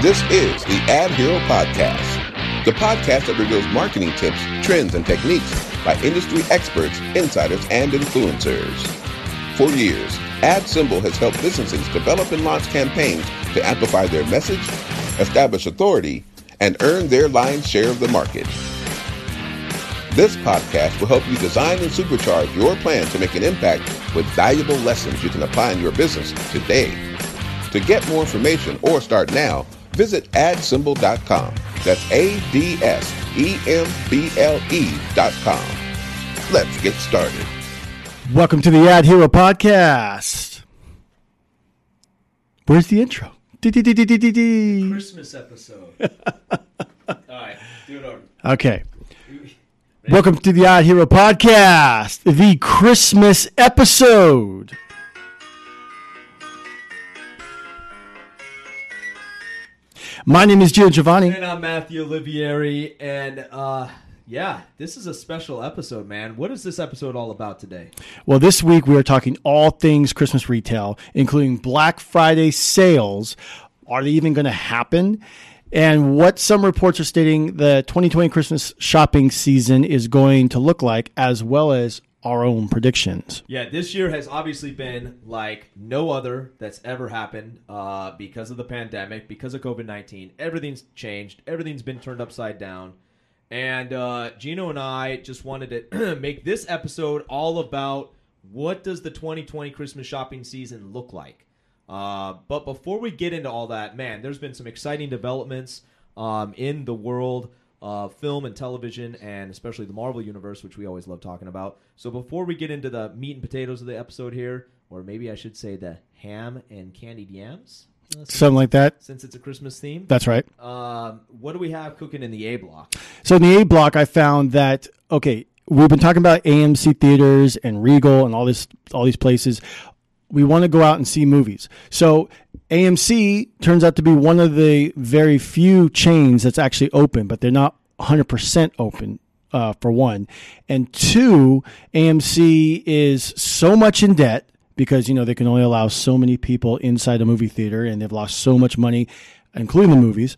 This is the Ad Hero Podcast, the podcast that reveals marketing tips, trends, and techniques by industry experts, insiders, and influencers. For years, AdSemble has helped businesses develop and launch campaigns to amplify their message, establish authority, and earn their lion's share of the market. This podcast will help you design and supercharge your plan to make an impact with valuable lessons you can apply in your business today. To get more information or start now, visit adsemble.com. That's A D S E M B L E.com. Let's get started. Welcome to the Ad Hero Podcast. Where's the intro? Christmas episode. All right, do it over. Okay. Welcome to the Ad Hero Podcast, the Christmas episode. My name is Gio Giovanni. And I'm Matthew Olivieri, and uh, yeah, this is a special episode, man. What is this episode all about today? Well, this week we are talking all things Christmas retail, including Black Friday sales. Are they even going to happen? And what some reports are stating the 2020 Christmas shopping season is going to look like, as well as our own predictions. Yeah, this year has obviously been like no other that's ever happened uh, because of the pandemic, because of COVID 19. Everything's changed, everything's been turned upside down. And uh, Geno and I just wanted to make this episode all about what does the 2020 Christmas shopping season look like. Uh, but before we get into all that, man, there's been some exciting developments um, in the world of film and television, and especially the Marvel universe, which we always love talking about. So before we get into the meat and potatoes of the episode here, or maybe I should say the ham and candied yams, uh, Something like that. since it's a Christmas theme. That's right. Um, what do we have cooking in the A block? So in the A block, I found that okay, we've been talking about AMC theaters and Regal and all this, all these places. We want to go out and see movies. So AMC turns out to be one of the very few chains that's actually open, but they're not 100% open. Uh, for one, and two, AMC is so much in debt because you know they can only allow so many people inside a movie theater, and they've lost so much money, including the movies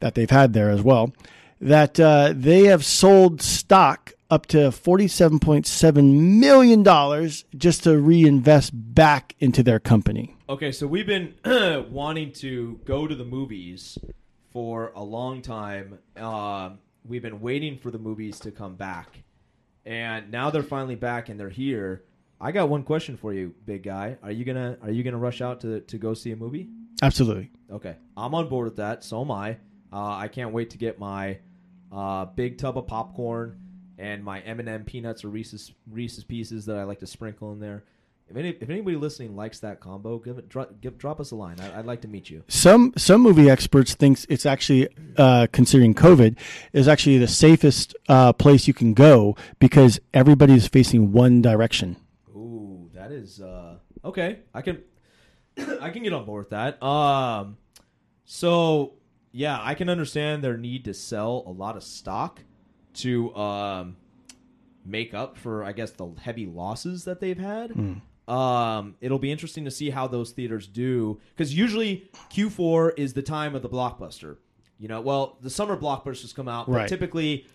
that they've had there as well that uh, they have sold stock up to $47.7 million just to reinvest back into their company. Okay, so we've been wanting to go to the movies for a long time. Um, we've been waiting for the movies to come back, and now they're finally back and they're here. I got one question for you, big guy. Are you gonna Are you gonna rush out to to go see a movie? Absolutely. Okay, I'm on board with that. So am I. Uh, I can't wait to get my uh, big tub of popcorn and my M&M peanuts or Reese's Reese's pieces that I like to sprinkle in there. If, any, if anybody listening likes that combo, give it drop, give, drop us a line. I, I'd like to meet you. Some some movie experts thinks it's actually uh, considering COVID is actually the safest uh, place you can go because everybody is facing one direction. Ooh, that is uh, okay. I can I can get on board with that. Um, so yeah, I can understand their need to sell a lot of stock to um, make up for I guess the heavy losses that they've had. Um, it'll be interesting to see how those theaters do because usually Q4 is the time of the blockbuster. You know, well, the summer blockbusters come out, but Right. typically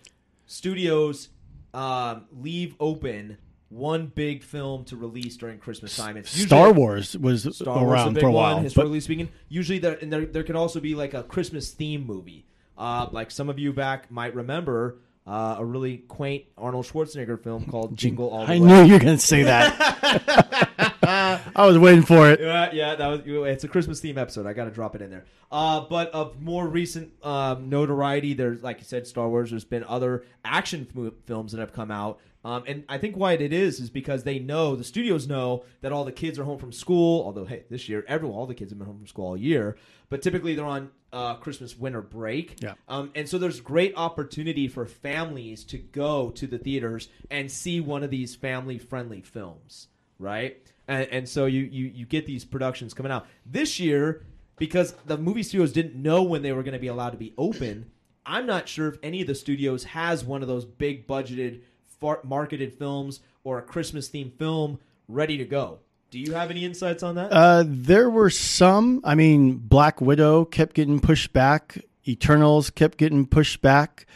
studios um, leave open one big film to release during Christmas time. It's usually Star Wars was Star Wars, around for a while, one, but historically speaking. Usually, there and there, there can also be like a Christmas theme movie. Uh, like some of you back might remember uh, a really quaint Arnold Schwarzenegger film called Jingle All the I Way. knew you were going to say that. I was waiting for it. Yeah, yeah, that was. It's a Christmas theme episode. I got to drop it in there. Uh, but of more recent um, notoriety, there's like you said, Star Wars. There's been other action f- films that have come out, um, and I think why it is is because they know the studios know that all the kids are home from school. Although hey, this year everyone, all the kids have been home from school all year, but typically they're on uh, Christmas winter break. Yeah. Um, and so there's great opportunity for families to go to the theaters and see one of these family friendly films, right? And, and so you, you you get these productions coming out this year because the movie studios didn't know when they were going to be allowed to be open. I'm not sure if any of the studios has one of those big budgeted far- marketed films or a Christmas themed film ready to go. Do you have any insights on that? Uh, there were some. I mean, Black Widow kept getting pushed back. Eternals kept getting pushed back.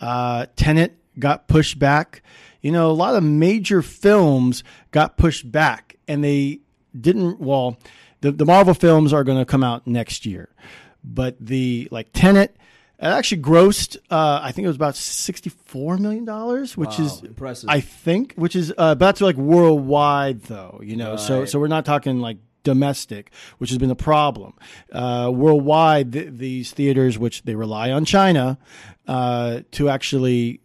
Uh, Tenet got pushed back. You know, a lot of major films got pushed back, and they didn't. Well, the the Marvel films are going to come out next year, but the like Tenet. It actually grossed, uh, I think it was about sixty-four million dollars, which Wow, is impressive. I think, which is, uh, but that's like worldwide though, you know. So, Right. so we're not talking like domestic, which has been a problem. Uh, worldwide, th- these theaters, which they rely on China uh, to actually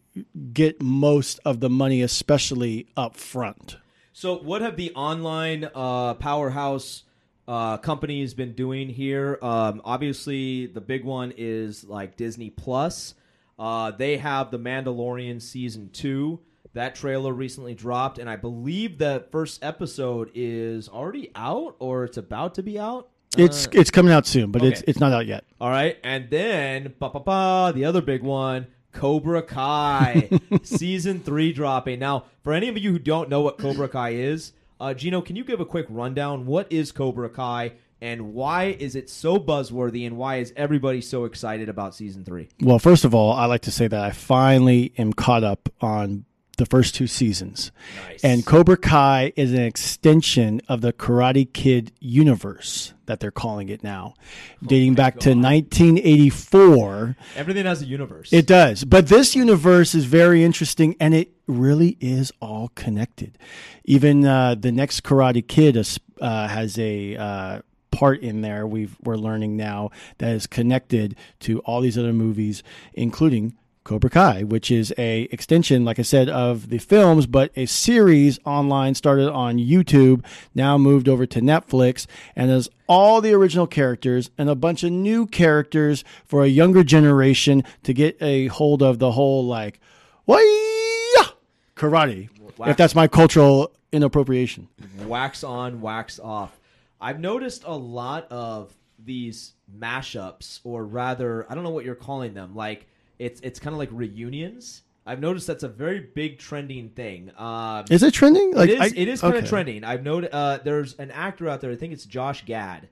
get most of the money, especially up front. So, what have the online uh, powerhouse uh, companies been doing here? Um, obviously, the big one is like Disney Plus. Uh, they have The Mandalorian season two. That trailer recently dropped, and I believe the first episode is already out or it's about to be out. It's Uh, it's coming out soon, but it's it's not out yet. all right, and then ba ba ba, the other big one, Cobra Kai, season three dropping. Now, for any of you who don't know what Cobra Kai is, uh, Geno, can you give a quick rundown? What is Cobra Kai, and why is it so buzzworthy, and why is everybody so excited about season three? Well, first of all, I like to say that I finally am caught up on the first two seasons. Nice. And Cobra Kai is an extension of the Karate Kid universe that they're calling it now, dating back to 1984. Everything has a universe. It does. But this universe is very interesting and it really is all connected. Even uh, the next Karate Kid uh, has a uh, part in there we've, we're learning now that is connected to all these other movies, including Cobra Kai, which is a extension, like I said, of the films, but a series online started on YouTube, now moved over to Netflix, and has all the original characters and a bunch of new characters for a younger generation to get a hold of the whole like, why karate, if that's my cultural inappropriation. wax on, wax off. I've noticed a lot of these mashups, or rather, I don't know what you're calling them. Like it's it's kind of like reunions. I've noticed that's a very big trending thing. Um, Is it trending? Like it is. I- it is kind of trending. I've noted. Uh, there's an actor out there. I think it's Josh Gad,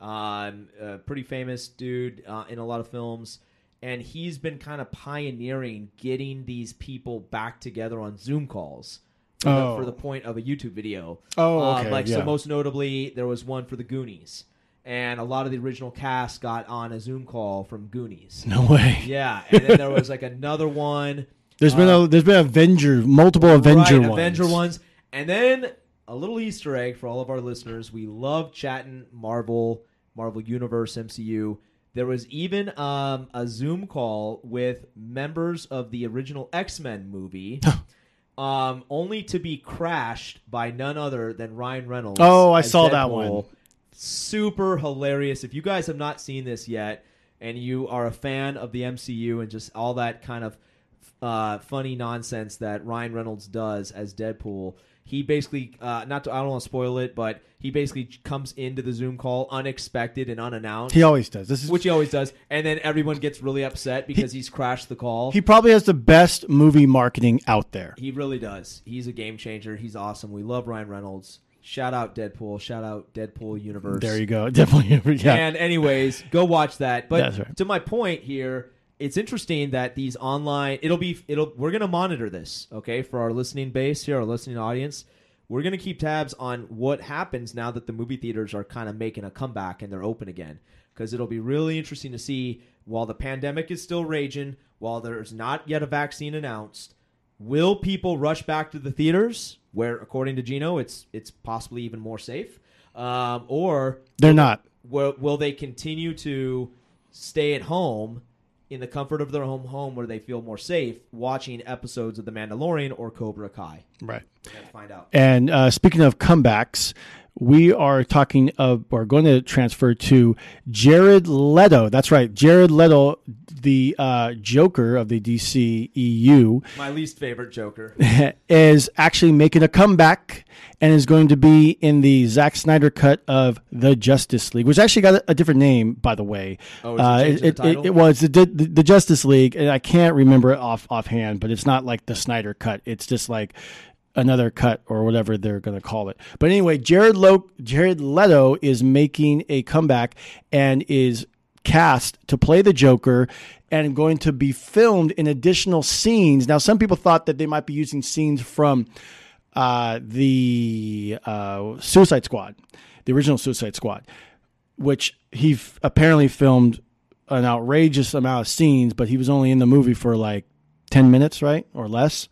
um, a pretty famous dude uh, in a lot of films, and he's been kind of pioneering getting these people back together on Zoom calls. For, Oh. the, for the point of a YouTube video. Oh, Uh, like yeah. so, most notably, there was one for the Goonies, and a lot of the original cast got on a Zoom call from Goonies. No way. Yeah, and then there was like another one. There's been a there's been Avenger, multiple Avenger right, ones. Avenger ones, and then a little Easter egg for all of our listeners. We love chatting Marvel, Marvel Universe, MCU. There was even um, a Zoom call with members of the original X Men movie, um, only to be crashed by none other than Ryan Reynolds. Oh, I saw that one. Super hilarious. If you guys have not seen this yet, and you are a fan of the MCU and just all that kind of uh, funny nonsense that Ryan Reynolds does as Deadpool. He basically, uh, not to, I don't want to spoil it, but he basically comes into the Zoom call unexpected and unannounced, He always does. This is which he always does, and then everyone gets really upset because he's crashed the call. he probably has the best movie marketing out there. He really does. He's a game changer. He's awesome. We love Ryan Reynolds. Shout out Deadpool. Shout out Deadpool universe. There you go. Definitely. Yeah. And anyways, go watch that. But right. to my point here, it's interesting that these online it'll be it'll we're gonna monitor this, okay, for our listening base here, our listening audience. We're gonna keep tabs on what happens now that the movie theaters are kind of making a comeback and they're open again. Because it'll be really interesting to see while the pandemic is still raging, while there's not yet a vaccine announced, will people rush back to the theaters where according to Geno it's it's possibly even more safe? Um, or They're not. will, will they continue to stay at home in the comfort of their home home where they feel more safe watching episodes of The Mandalorian or Cobra Kai? Right. Find out. And uh, speaking of comebacks, we are talking of, we're going to transfer to Jared Leto. That's right, Jared Leto, the uh, Joker of the DC EU, My least favorite Joker. is actually making a comeback and is going to be in the Zack Snyder cut of the Justice League, which actually got a, different name, by the way. Oh, it uh, it, title? it, it was the, the, the Justice League, and I can't remember it off offhand, but it's not like the Snyder cut. It's just like another cut or whatever they're going to call it. But anyway, Jared Lo- Jared Leto is making a comeback and is cast to play the Joker and going to be filmed in additional scenes. Now, some people thought that they might be using scenes from uh, the uh, Suicide Squad, the original Suicide Squad, which he f- apparently filmed an outrageous amount of scenes, but he was only in the movie for like 10 minutes, right? Or less.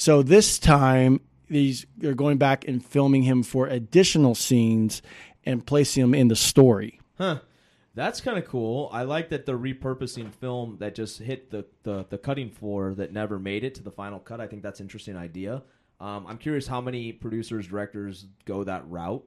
So this time, these they're going back and filming him for additional scenes and placing him in the story. Huh. That's kind of cool. I like that they're repurposing film that just hit the, the, the cutting floor that never made it to the final cut. I think that's an interesting idea. Um, I'm curious how many producers, directors go that route.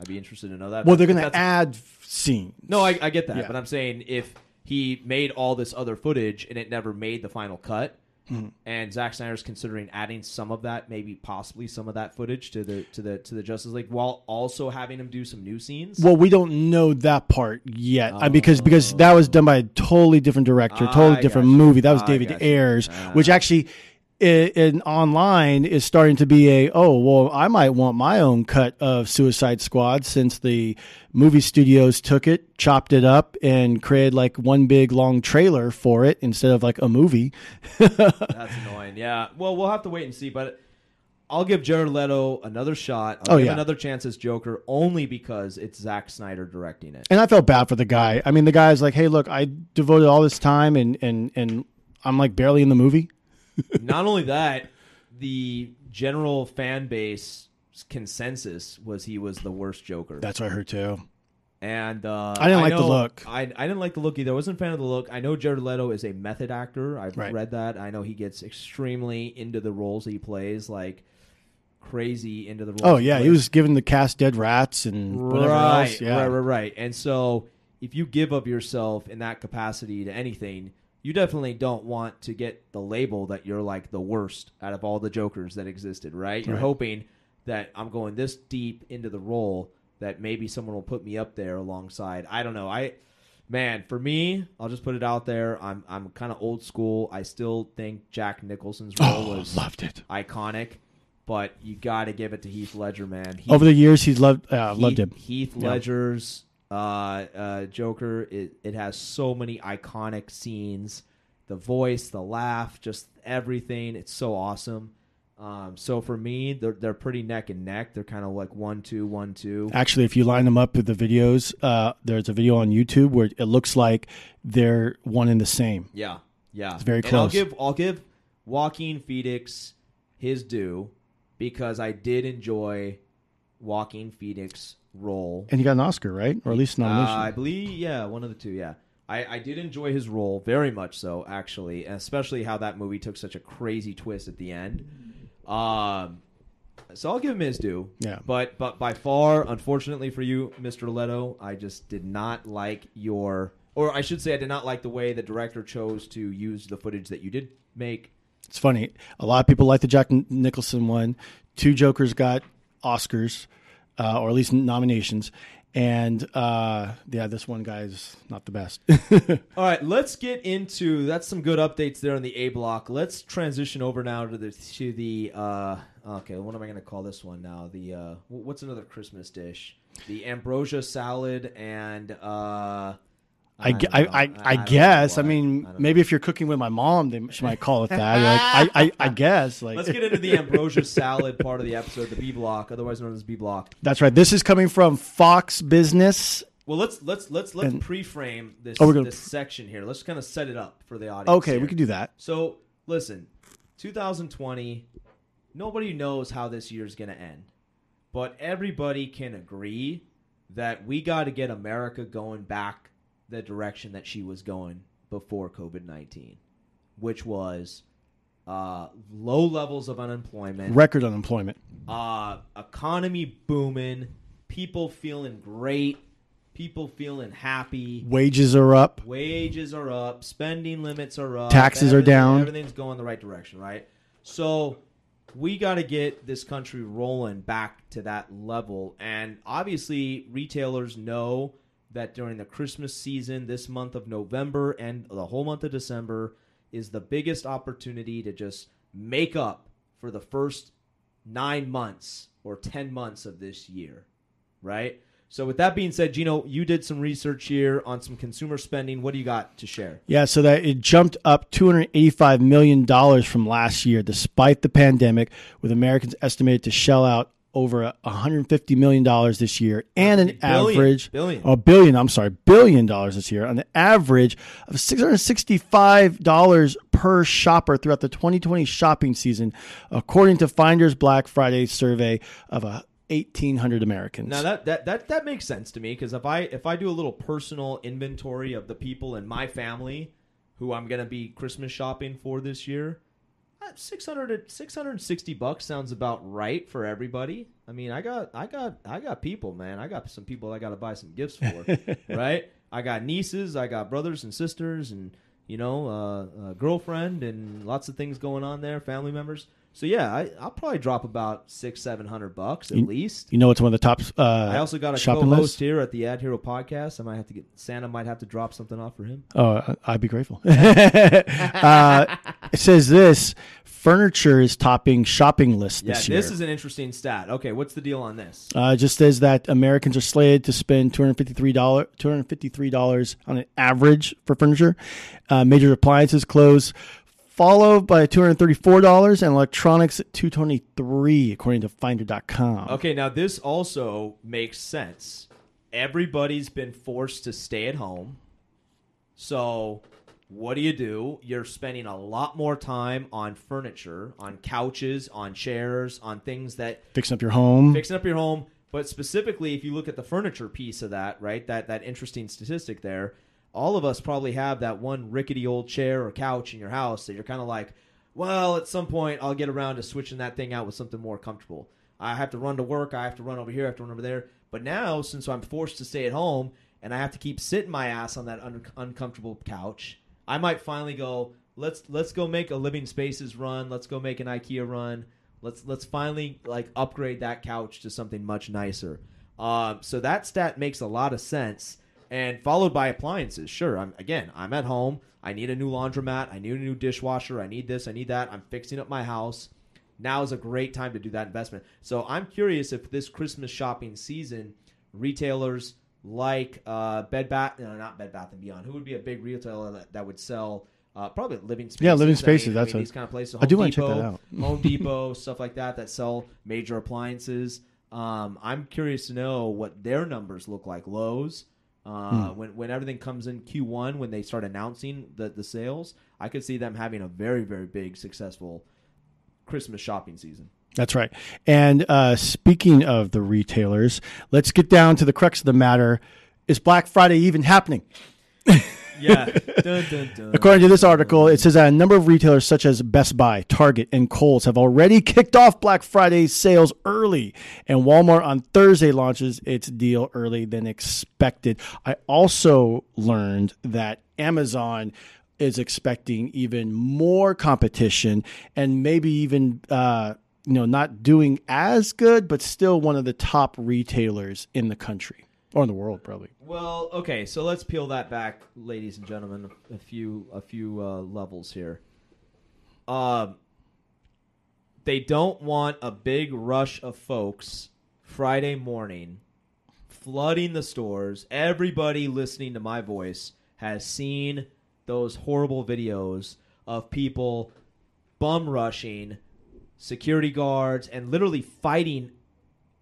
I'd be interested to know that. Well, they're going to add scenes. No, I, I get that, Yeah. but I'm saying if he made all this other footage and it never made the final cut, Hmm. and Zack Snyder's considering adding some of that, maybe possibly some of that footage to the to the to the Justice League, while also having him do some new scenes. Well, we don't know that part yet uh, because because that was done by a totally different director, totally I different movie. That was I David. Ayers, Ah. which actually in, in online is starting to be a oh well I might want my own cut of Suicide Squad since the movie studios took it, chopped it up, and created like one big long trailer for it instead of like a movie. That's annoying. Yeah. Well, we'll have to wait and see, but. I'll give Jared Leto another shot. I'll Oh, give yeah. another chance as Joker only because it's Zack Snyder directing it. And I felt bad for the guy. I mean, the guy's like, hey, look, I devoted all this time and and and I'm like barely in the movie. Not only that, the general fan base consensus was he was the worst Joker. That's what I heard too. and uh, I didn't like the know- look. I, I didn't like the look either. I wasn't a fan of the look. I know Jared Leto is a method actor. I've Right. read that. I know he gets extremely into the roles that he plays, like crazy into the roles. Oh yeah, he plays. was giving the cast dead rats and whatever right, else. Yeah, right, right, right. And so, if you give up yourself in that capacity to anything, you definitely don't want to get the label that you're like the worst out of all the Jokers that existed. Right? You're Right. hoping that I'm going this deep into the role that maybe someone will put me up there alongside. I don't know. I man, for me, I'll just put it out there. I'm I'm kind of old school. I still think Jack Nicholson's role Oh, was loved it. iconic. But you got to give it to Heath Ledger, man. He Over the years, he's loved uh, loved him. Heath. Ledger's uh, uh, Joker. It, it has so many iconic scenes. The voice, the laugh, just everything. It's so awesome. Um, so for me, they're they're pretty neck and neck. They're kind of like one two one two. Actually, if you line them up with the videos, uh, there's a video on YouTube where it looks like they're one and the same. Yeah, yeah. It's very And I'll give I'll give Joaquin Phoenix his due because I did enjoy Joaquin Phoenix role And he got an Oscar, right? Or at least Uh, nomination. I believe, yeah, one of the two. Yeah, I, I did enjoy his role very much so, actually, especially how that movie took such a crazy twist at the end. Um, so I'll give him his due. Yeah. but but by far, unfortunately for you, Mr. Leto, I just did not like your, or I should say, I did not like the way the director chose to use the footage that you did make. It's funny. A lot of people like the Jack Nicholson one. Two Jokers got Oscars, uh, or at least nominations. And uh, yeah, this one guy is not the best. All right, let's get into that's some good updates there on the A block. Let's transition over now to the to the uh okay, what am I going to call this one now? The uh what's another Christmas dish? The ambrosia salad and uh I, gu- don't I. I, I guess. I what. mean, don't know. maybe if you're cooking with my mom, they, she might call it that. like, I, I, I guess. Like, Let's get into the ambrosia salad part of the episode, the B block, otherwise known as B block. That's right. This is coming from Fox Business. Well, let's let's let's let's And- pre-frame this Oh, we're gonna- this section here. Let's kind of set it up for the audience. Okay, here. we can do that. So, listen, 2020, nobody knows how this year's going to end. But everybody can agree that we got to get America going back the direction that she was going before COVID 19, which was uh, low levels of unemployment, Record unemployment. uh, economy booming, people feeling great, people feeling happy. Wages are up. Wages are up, spending limits are up, Taxes are down. Everything's going the right direction, right? So we got to get this country rolling back to that level, and obviously retailers know that during the Christmas season, this month of November and the whole month of December is the biggest opportunity to just make up for the first nine months or 10 months of this year, right? So, with that being said, Geno, you did some research here on some consumer spending. What do you got to share? Yeah, so that it jumped up $285 million from last year, despite the pandemic, with Americans estimated to shell out over $150 million this year and an Billion. average Billion. oh billion i'm sorry billion dollars this year on an average of $665 per shopper throughout the 2020 shopping season according to finders black friday survey of a 1800 americans Now that that that that makes sense to me because if I if I do a little personal inventory of the people in my family who I'm gonna be Christmas shopping for this year, uh, 600 660 bucks sounds about right for everybody. I mean, I got I got I got people, man. I got some people I got to buy some gifts for, right? I got nieces, I got brothers and sisters, and you know, uh, a girlfriend, and lots of things going on there, family members. So yeah, I, I'll probably drop about six, seven hundred bucks at least. you know it's one of the top uh I also got a shopping co-host lists here at the Ad Hero podcast. I might have to get Santa might have to drop something off for him. Oh, I'd be grateful. uh, it says this furniture is topping shopping list Yeah, this year. Yeah, this, is an interesting stat. Okay, what's the deal on this? uh, it just says that Americans are slated to spend $253, $253 on an average for furniture. Uh, major appliances close, followed by $234 and electronics at 223 according to finder.com. Okay, now this also makes sense. Everybody's been forced to stay at home. So, what do you do? You're spending a lot more time on furniture, on couches, on chairs, on things that Fixing up your home. fixing up your home. But specifically, if you look at the furniture piece of that, right, that that interesting statistic there, all of us probably have that one rickety old chair or couch in your house that you're kind of like, well, at some point I'll get around to switching that thing out with something more comfortable. I have to run to work. I have to run over here. I have to run over there. But now, since I'm forced to stay at home and I have to keep sitting my ass on that un- uncomfortable couch, I might finally go. Let's let's go make a living spaces run. Let's go make an IKEA run. Let's let's finally like upgrade that couch to something much nicer. Um, so that stat makes a lot of sense. And followed by appliances. Sure, I'm again. I'm at home. I need a new laundromat. I need a new dishwasher. I need this. I need that. I'm fixing up my house. Now is a great time to do that investment. So I'm curious if this Christmas shopping season, retailers like uh, Bed Bath, no, not Bed Bath and Beyond. Who would be a big retailer that, that would sell uh, probably Living Spaces? Yeah, Living I mean- Spaces, I that's mean, a- these kind of places. I do Home wanna check that out. Home Depot, stuff like that that sell major appliances. Um, I'm curious to know what their numbers look like. Lowe's. Uh, Hmm. when when everything comes in Q1, when they start announcing the the sales, I could see them having a very very big successful Christmas shopping season. That's right. And uh, speaking of the retailers, let's get down to the crux of the matter. Is Black Friday even happening? Yeah. dun, dun, dun. According to this article, it says that a number of retailers such as Best Buy, Target, and Kohl's have already kicked off Black Friday sales early, and Walmart on Thursday launches its deal early than expected. I also learned that Amazon is expecting even more competition and maybe even uh, you know not doing as good, but still one of the top retailers in the country or in the world, probably. Well, okay, so let's peel that back, ladies and gentlemen, a few a few uh, levels here. Um, they don't want a big rush of folks Friday morning flooding the stores. Everybody listening to my voice has seen those horrible videos of people bum rushing security guards and literally fighting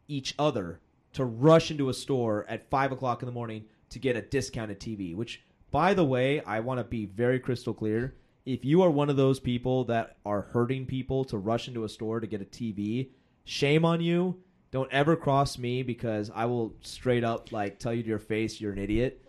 each other to rush into a store at five o'clock in the morning to get a discounted TV. Which, by the way, I want to be very crystal clear. If you are one of those people that are hurting people to rush into a store to get a TV, shame on you. Don't ever cross me because I will straight up like tell you to your face you're an idiot.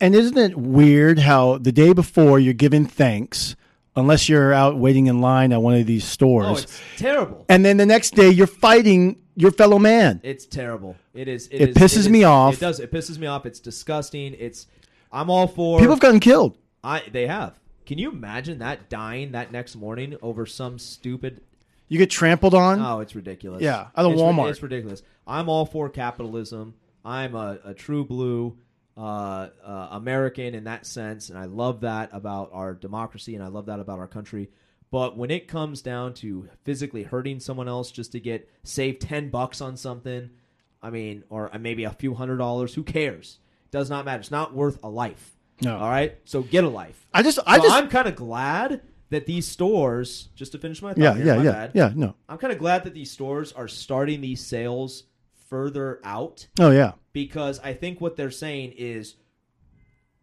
And isn't it weird how the day before you're giving thanks, unless you're out waiting in line at one of these stores. Oh, it's terrible. and then the next day you're fighting your fellow man? It's terrible. It is. It is- pisses is- me off. It does. It pisses me off. It's disgusting. It's. I'm all for. People have gotten killed. I. They have. Can you imagine that dying that next morning over some stupid? You get trampled on. Oh, it's ridiculous. Yeah, out of It's Walmart. It's ridiculous. I'm all for capitalism. I'm a, a true blue uh, uh, American in that sense, and I love that about our democracy, and I love that about our country. But when it comes down to physically hurting someone else just to get save ten bucks on something, I mean, or maybe a few hundred dollars, who cares? It does not matter. It's not worth a life. No. All right. So get a life. I just, I So just, I'm kind of glad that these stores, just to finish my thought yeah, here, yeah, yeah, bad. yeah. No. I'm kind of glad that these stores are starting these sales further out Oh yeah. because I think what they're saying is,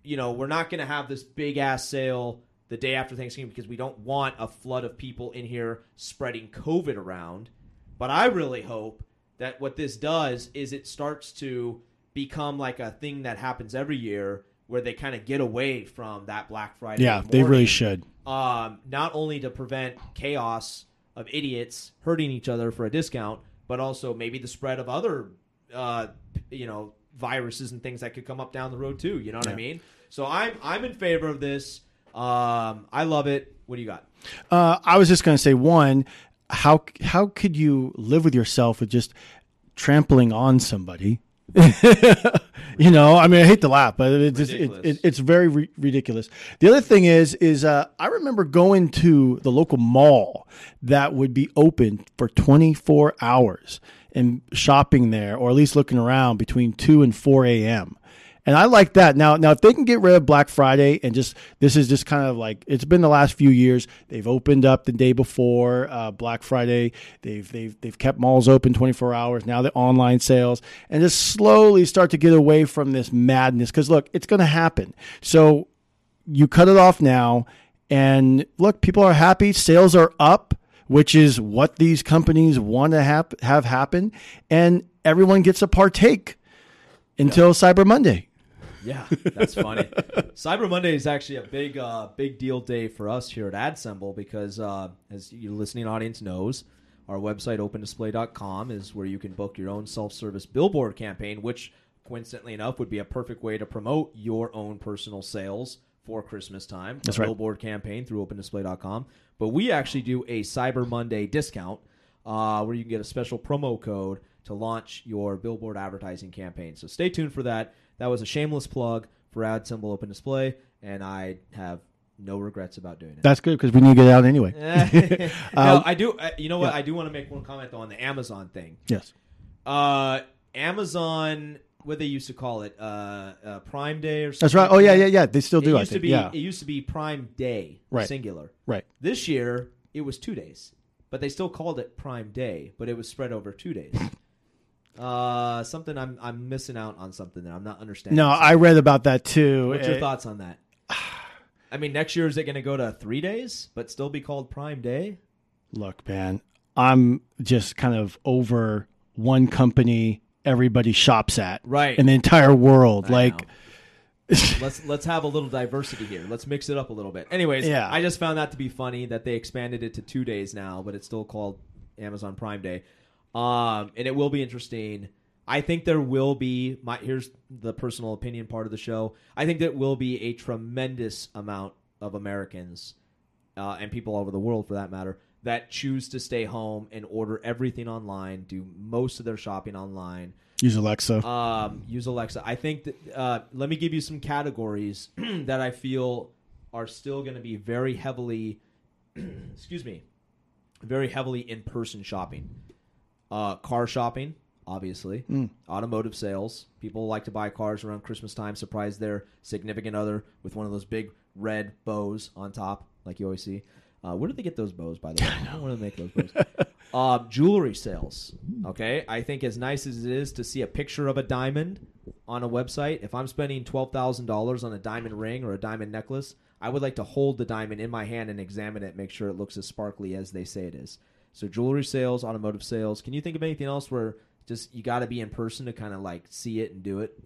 you know, we're not going to have this big ass sale the day after Thanksgiving because we don't want a flood of people in here spreading COVID around. But I really hope that what this does is it starts to become like a thing that happens every year where they kind of get away from that Black Friday. Yeah, they really should. um, not only to prevent chaos of idiots hurting each other for a discount, but also maybe the spread of other, uh, you know, viruses and things that could come up down the road too. You know what I mean? So I'm I'm in favor of this. Um, I love it. What do you got? Uh, I was just going to say one. How how could you live with yourself with just trampling on somebody? you know, I mean, I hate to laugh, but it's just, it, it, it's very ri- ridiculous. The other thing is, is uh, I remember going to the local mall that would be open for 24 hours and shopping there, or at least looking around between two and 4 a.m. And I like that. Now, now if they can get rid of Black Friday and just this is just kind of like it's been the last few years. They've opened up the day before uh, Black Friday. They've they've they've kept malls open 24 hours. Now the online sales and just slowly start to get away from this madness. Because look, it's going to happen. So you cut it off now, and look, people are happy. Sales are up, which is what these companies want to have have happen, and everyone gets a partake until Cyber Monday. Yeah, that's funny. Cyber Monday is actually a big, uh, big deal day for us here at AdSemble because, uh, as your listening audience knows, our website opendisplay.com is where you can book your own self-service billboard campaign, which coincidentally enough would be a perfect way to promote your own personal sales for Christmas time. That's a right. Billboard campaign through opendisplay.com. But we actually do a Cyber Monday discount uh, where you can get a special promo code to launch your billboard advertising campaign. So stay tuned for that. That was a shameless plug for AdSemble Open Display, and I have no regrets about doing it. That's good because we need to get out anyway. no, Um, I do. uh, You know what? yeah. I do want to make one comment though on the Amazon thing. yes. Uh, Amazon, what they used to call it, uh, uh, Prime Day or something. That's right. Oh yeah, yeah, yeah. They still It do. I used to think. be. yeah. It used to be Prime Day, Right. singular. Right. This year it was two days, but they still called it Prime Day, but it was spread over two days. uh, something I'm I'm missing out on something that I'm not understanding. No, something. I read about that too. What's your Uh, thoughts on that? I mean, next year is it going to go to three days, but still be called Prime Day? Look, man, I'm just kind of over one company everybody shops at, Right. in the entire world. Like, let's let's have a little diversity here. Let's mix it up a little bit. Anyways, Yeah. I just found that to be funny that they expanded it to two days now, but it's still called Amazon Prime Day. Um, and it will be interesting. I think there will be my here's the personal opinion part of the show. I think there will be a tremendous amount of Americans uh, and people all over the world, for that matter, that choose to stay home and order everything online, do most of their shopping online, use Alexa. um, use Alexa. I think that uh, let me give you some categories that I feel are still going to be very heavily, excuse me, very heavily in person shopping. Uh, car shopping, obviously. Automotive sales. People like to buy cars around Christmas time, surprise their significant other with one of those big red bows on top, like you always see. Uh, where do they get those bows, by the way? I don't want to make those bows. Um, jewelry sales. Okay, I think as nice as it is to see a picture of a diamond on a website, if I'm spending twelve thousand dollars on a diamond ring or a diamond necklace, I would like to hold the diamond in my hand and examine it, make sure it looks as sparkly as they say it is. So jewelry sales, automotive sales. Can you think of anything else where just you got to be in person to kind of like see it and do it?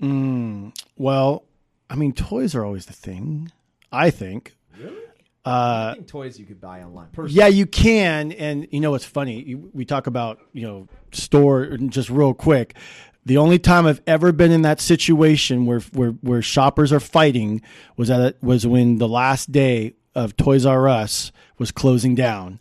Mm, well, I mean, toys are always the thing. I think. Really? Uh, I think toys you could buy online. Personally. Yeah, you can. And you know what's funny? You- We talk about, you know, store just real quick. The only time I've ever been in that situation where where, where shoppers are fighting was at was when the last day of Toys R Us was closing down,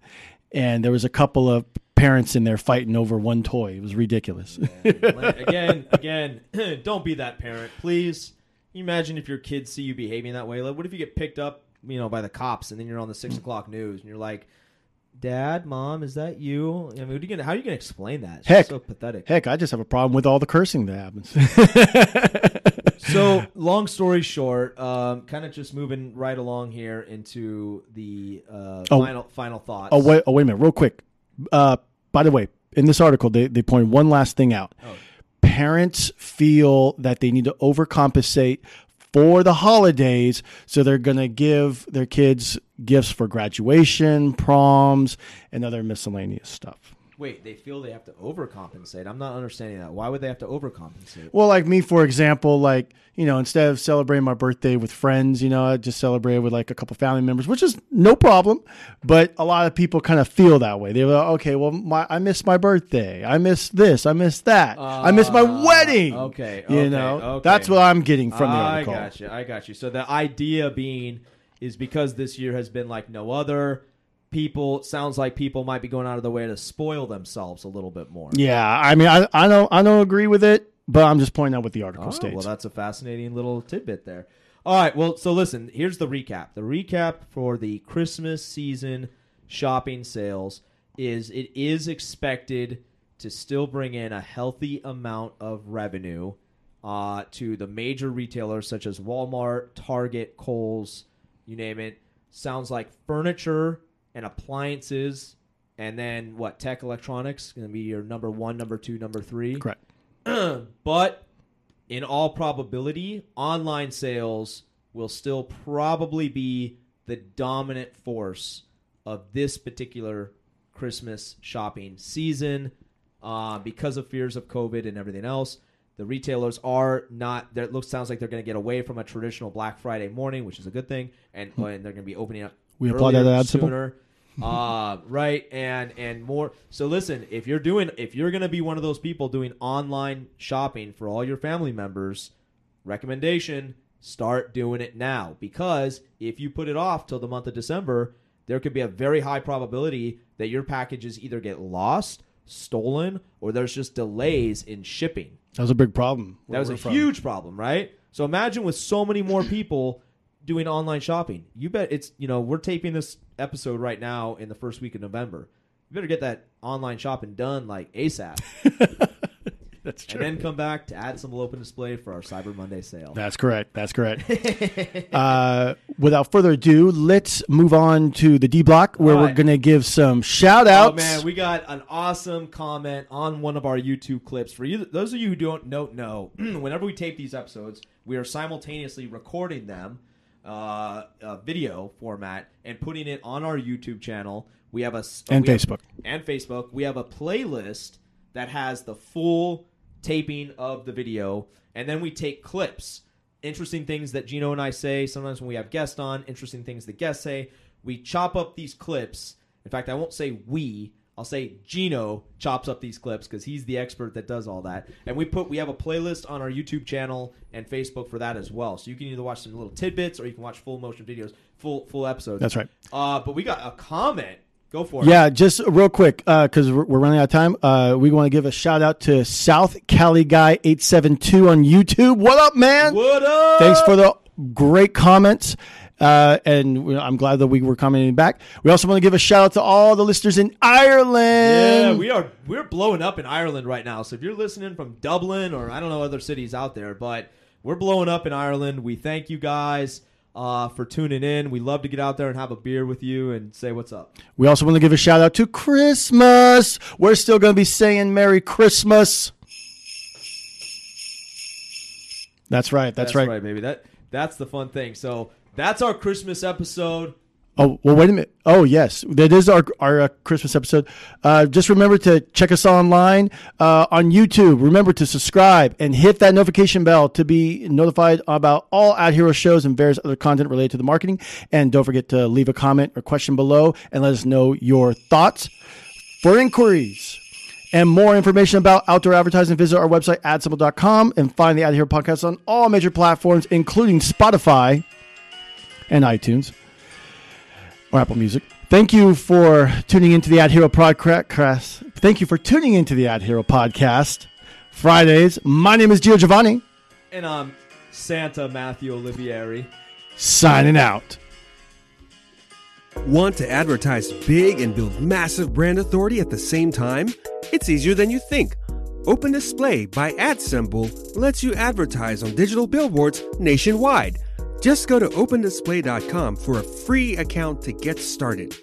and there was a couple of parents in there fighting over one toy. It was ridiculous. again, again, don't be that parent, please. Can you imagine if your kids see you behaving that way? Like, what if you get picked up you know, by the cops, and then you're on the six mm. o'clock news, and you're like, "Dad, mom, is that you?" I mean, what are you gonna, how are you gonna explain that? It's Heck. so pathetic. Heck, I just have a problem with all the cursing that happens. so long story short um, kind of just moving right along here into the uh, Oh. final final thoughts oh wait, oh wait a minute, real quick. Uh, by the way, in this article, they they one last thing out. Oh. Parents feel that they need to overcompensate for the holidays, so they're going to give their kids gifts for graduation, proms, and other miscellaneous stuff. wait they feel they have to overcompensate i'm not understanding that why would they have to overcompensate Well, like me, for example, like, you know, instead of celebrating my birthday with friends, you know, I just celebrated with like a couple family members, which is no problem. But a lot of people kind of feel that way. They're like, okay, well, my, I missed my birthday. I missed this. I missed that. I missed my Ah, wedding. okay, You okay, know, okay. that's what I'm getting from the article. i got you i got you so the idea being is because this year has been like no other people sounds like people might be going out of their way to spoil themselves a little bit more Yeah. I mean, I, I don't, I don't agree with it, but I'm just pointing out what the article Oh, states. well, that's a fascinating little tidbit there. All right, well, so listen, here's the recap. The recap for the Christmas season shopping sales is it is expected to still bring in a healthy amount of revenue uh, to the major retailers such as Walmart, Target, Kohl's, you name it. Sounds like furniture and appliances, and then what? Tech electronics going to be your number one, number two, number three Correct. but in all probability, online sales will still probably be the dominant force of this particular Christmas shopping season uh, because of fears of COVID and everything else. The retailers are not. There it looks sounds like they're going to get away from a traditional Black Friday morning, which is a good thing, and, and they're going to be opening up. We applaud that sooner. uh, right, and and more. So listen, if you're doing, if you're going to be one of those people doing online shopping for all your family members, recommendation: start doing it now because if you put it off till the month of December, there could be a very high probability that your packages either get lost, stolen, or there's just delays in shipping. That was a big problem. That was a from. huge problem, right? So imagine with so many more people doing online shopping. You bet it's you know we're taping this episode right now in the first week of November. You better get that online shopping done like ASAP, That's and then come back to add some open display for our Cyber Monday sale. That's correct. That's correct. uh, without further ado, let's move on to the D block where All we're going to give some shout outs. Oh man, we got an awesome comment on one of our YouTube clips. For you, those of you who don't know, know whenever we tape these episodes, we are simultaneously recording them, uh, uh, video format, and putting it on our YouTube channel. We have a And we have- Facebook. and Facebook. We have a playlist that has the full taping of the video, and then we take clips, interesting things that Geno and I say. Sometimes when we have guests on, interesting things the guests say. We chop up these clips. In fact, I won't say we. I'll say Geno chops up these clips because he's the expert that does all that. And we put we have a playlist on our YouTube channel and Facebook for that as well. So you can either watch some little tidbits or you can watch full motion videos, full full episodes. That's right. Uh, but we got a comment. Go for it. Yeah, just real quick, because we're, we're running out of time. Uh, we want to give a shout out to South Cali Guy eight seven two on YouTube. What up, man? What up? Thanks for the great comments. Uh, and I'm glad that we were commenting back. We also want to give a shout out to all the listeners in Ireland. Yeah, we are we're blowing up in Ireland right now. So if you're listening from Dublin or I don't know other cities out there, but we're blowing up in Ireland. We thank you guys uh, for tuning in. We love to get out there and have a beer with you and say what's up. We also want to give a shout out to Christmas. We're still going to be saying Merry Christmas. That's right. That's, right. baby. That that's the fun thing. So that's our Christmas episode. Oh well, wait a minute. Oh yes, that is our our uh, Christmas episode. Uh, just remember to check us online uh, on YouTube. Remember to subscribe and hit that notification bell to be notified about all Ad Hero shows and various other content related to the marketing. And don't forget to leave a comment or question below and let us know your thoughts. For inquiries and more information about outdoor advertising, visit our website adsemble.com and find the Ad Hero podcast on all major platforms, including Spotify and iTunes or Apple Music. Thank you for tuning into the Ad Hero podcast. Thank you for tuning into the Ad Hero podcast Fridays. My name is Gio Giovanni, and I'm Santa Matthew Olivieri. Signing out. Want to advertise big and build massive brand authority at the same time? It's easier than you think. Open Display by AdSemble lets you advertise on digital billboards nationwide just go to opendisplay.com for a free account to get started.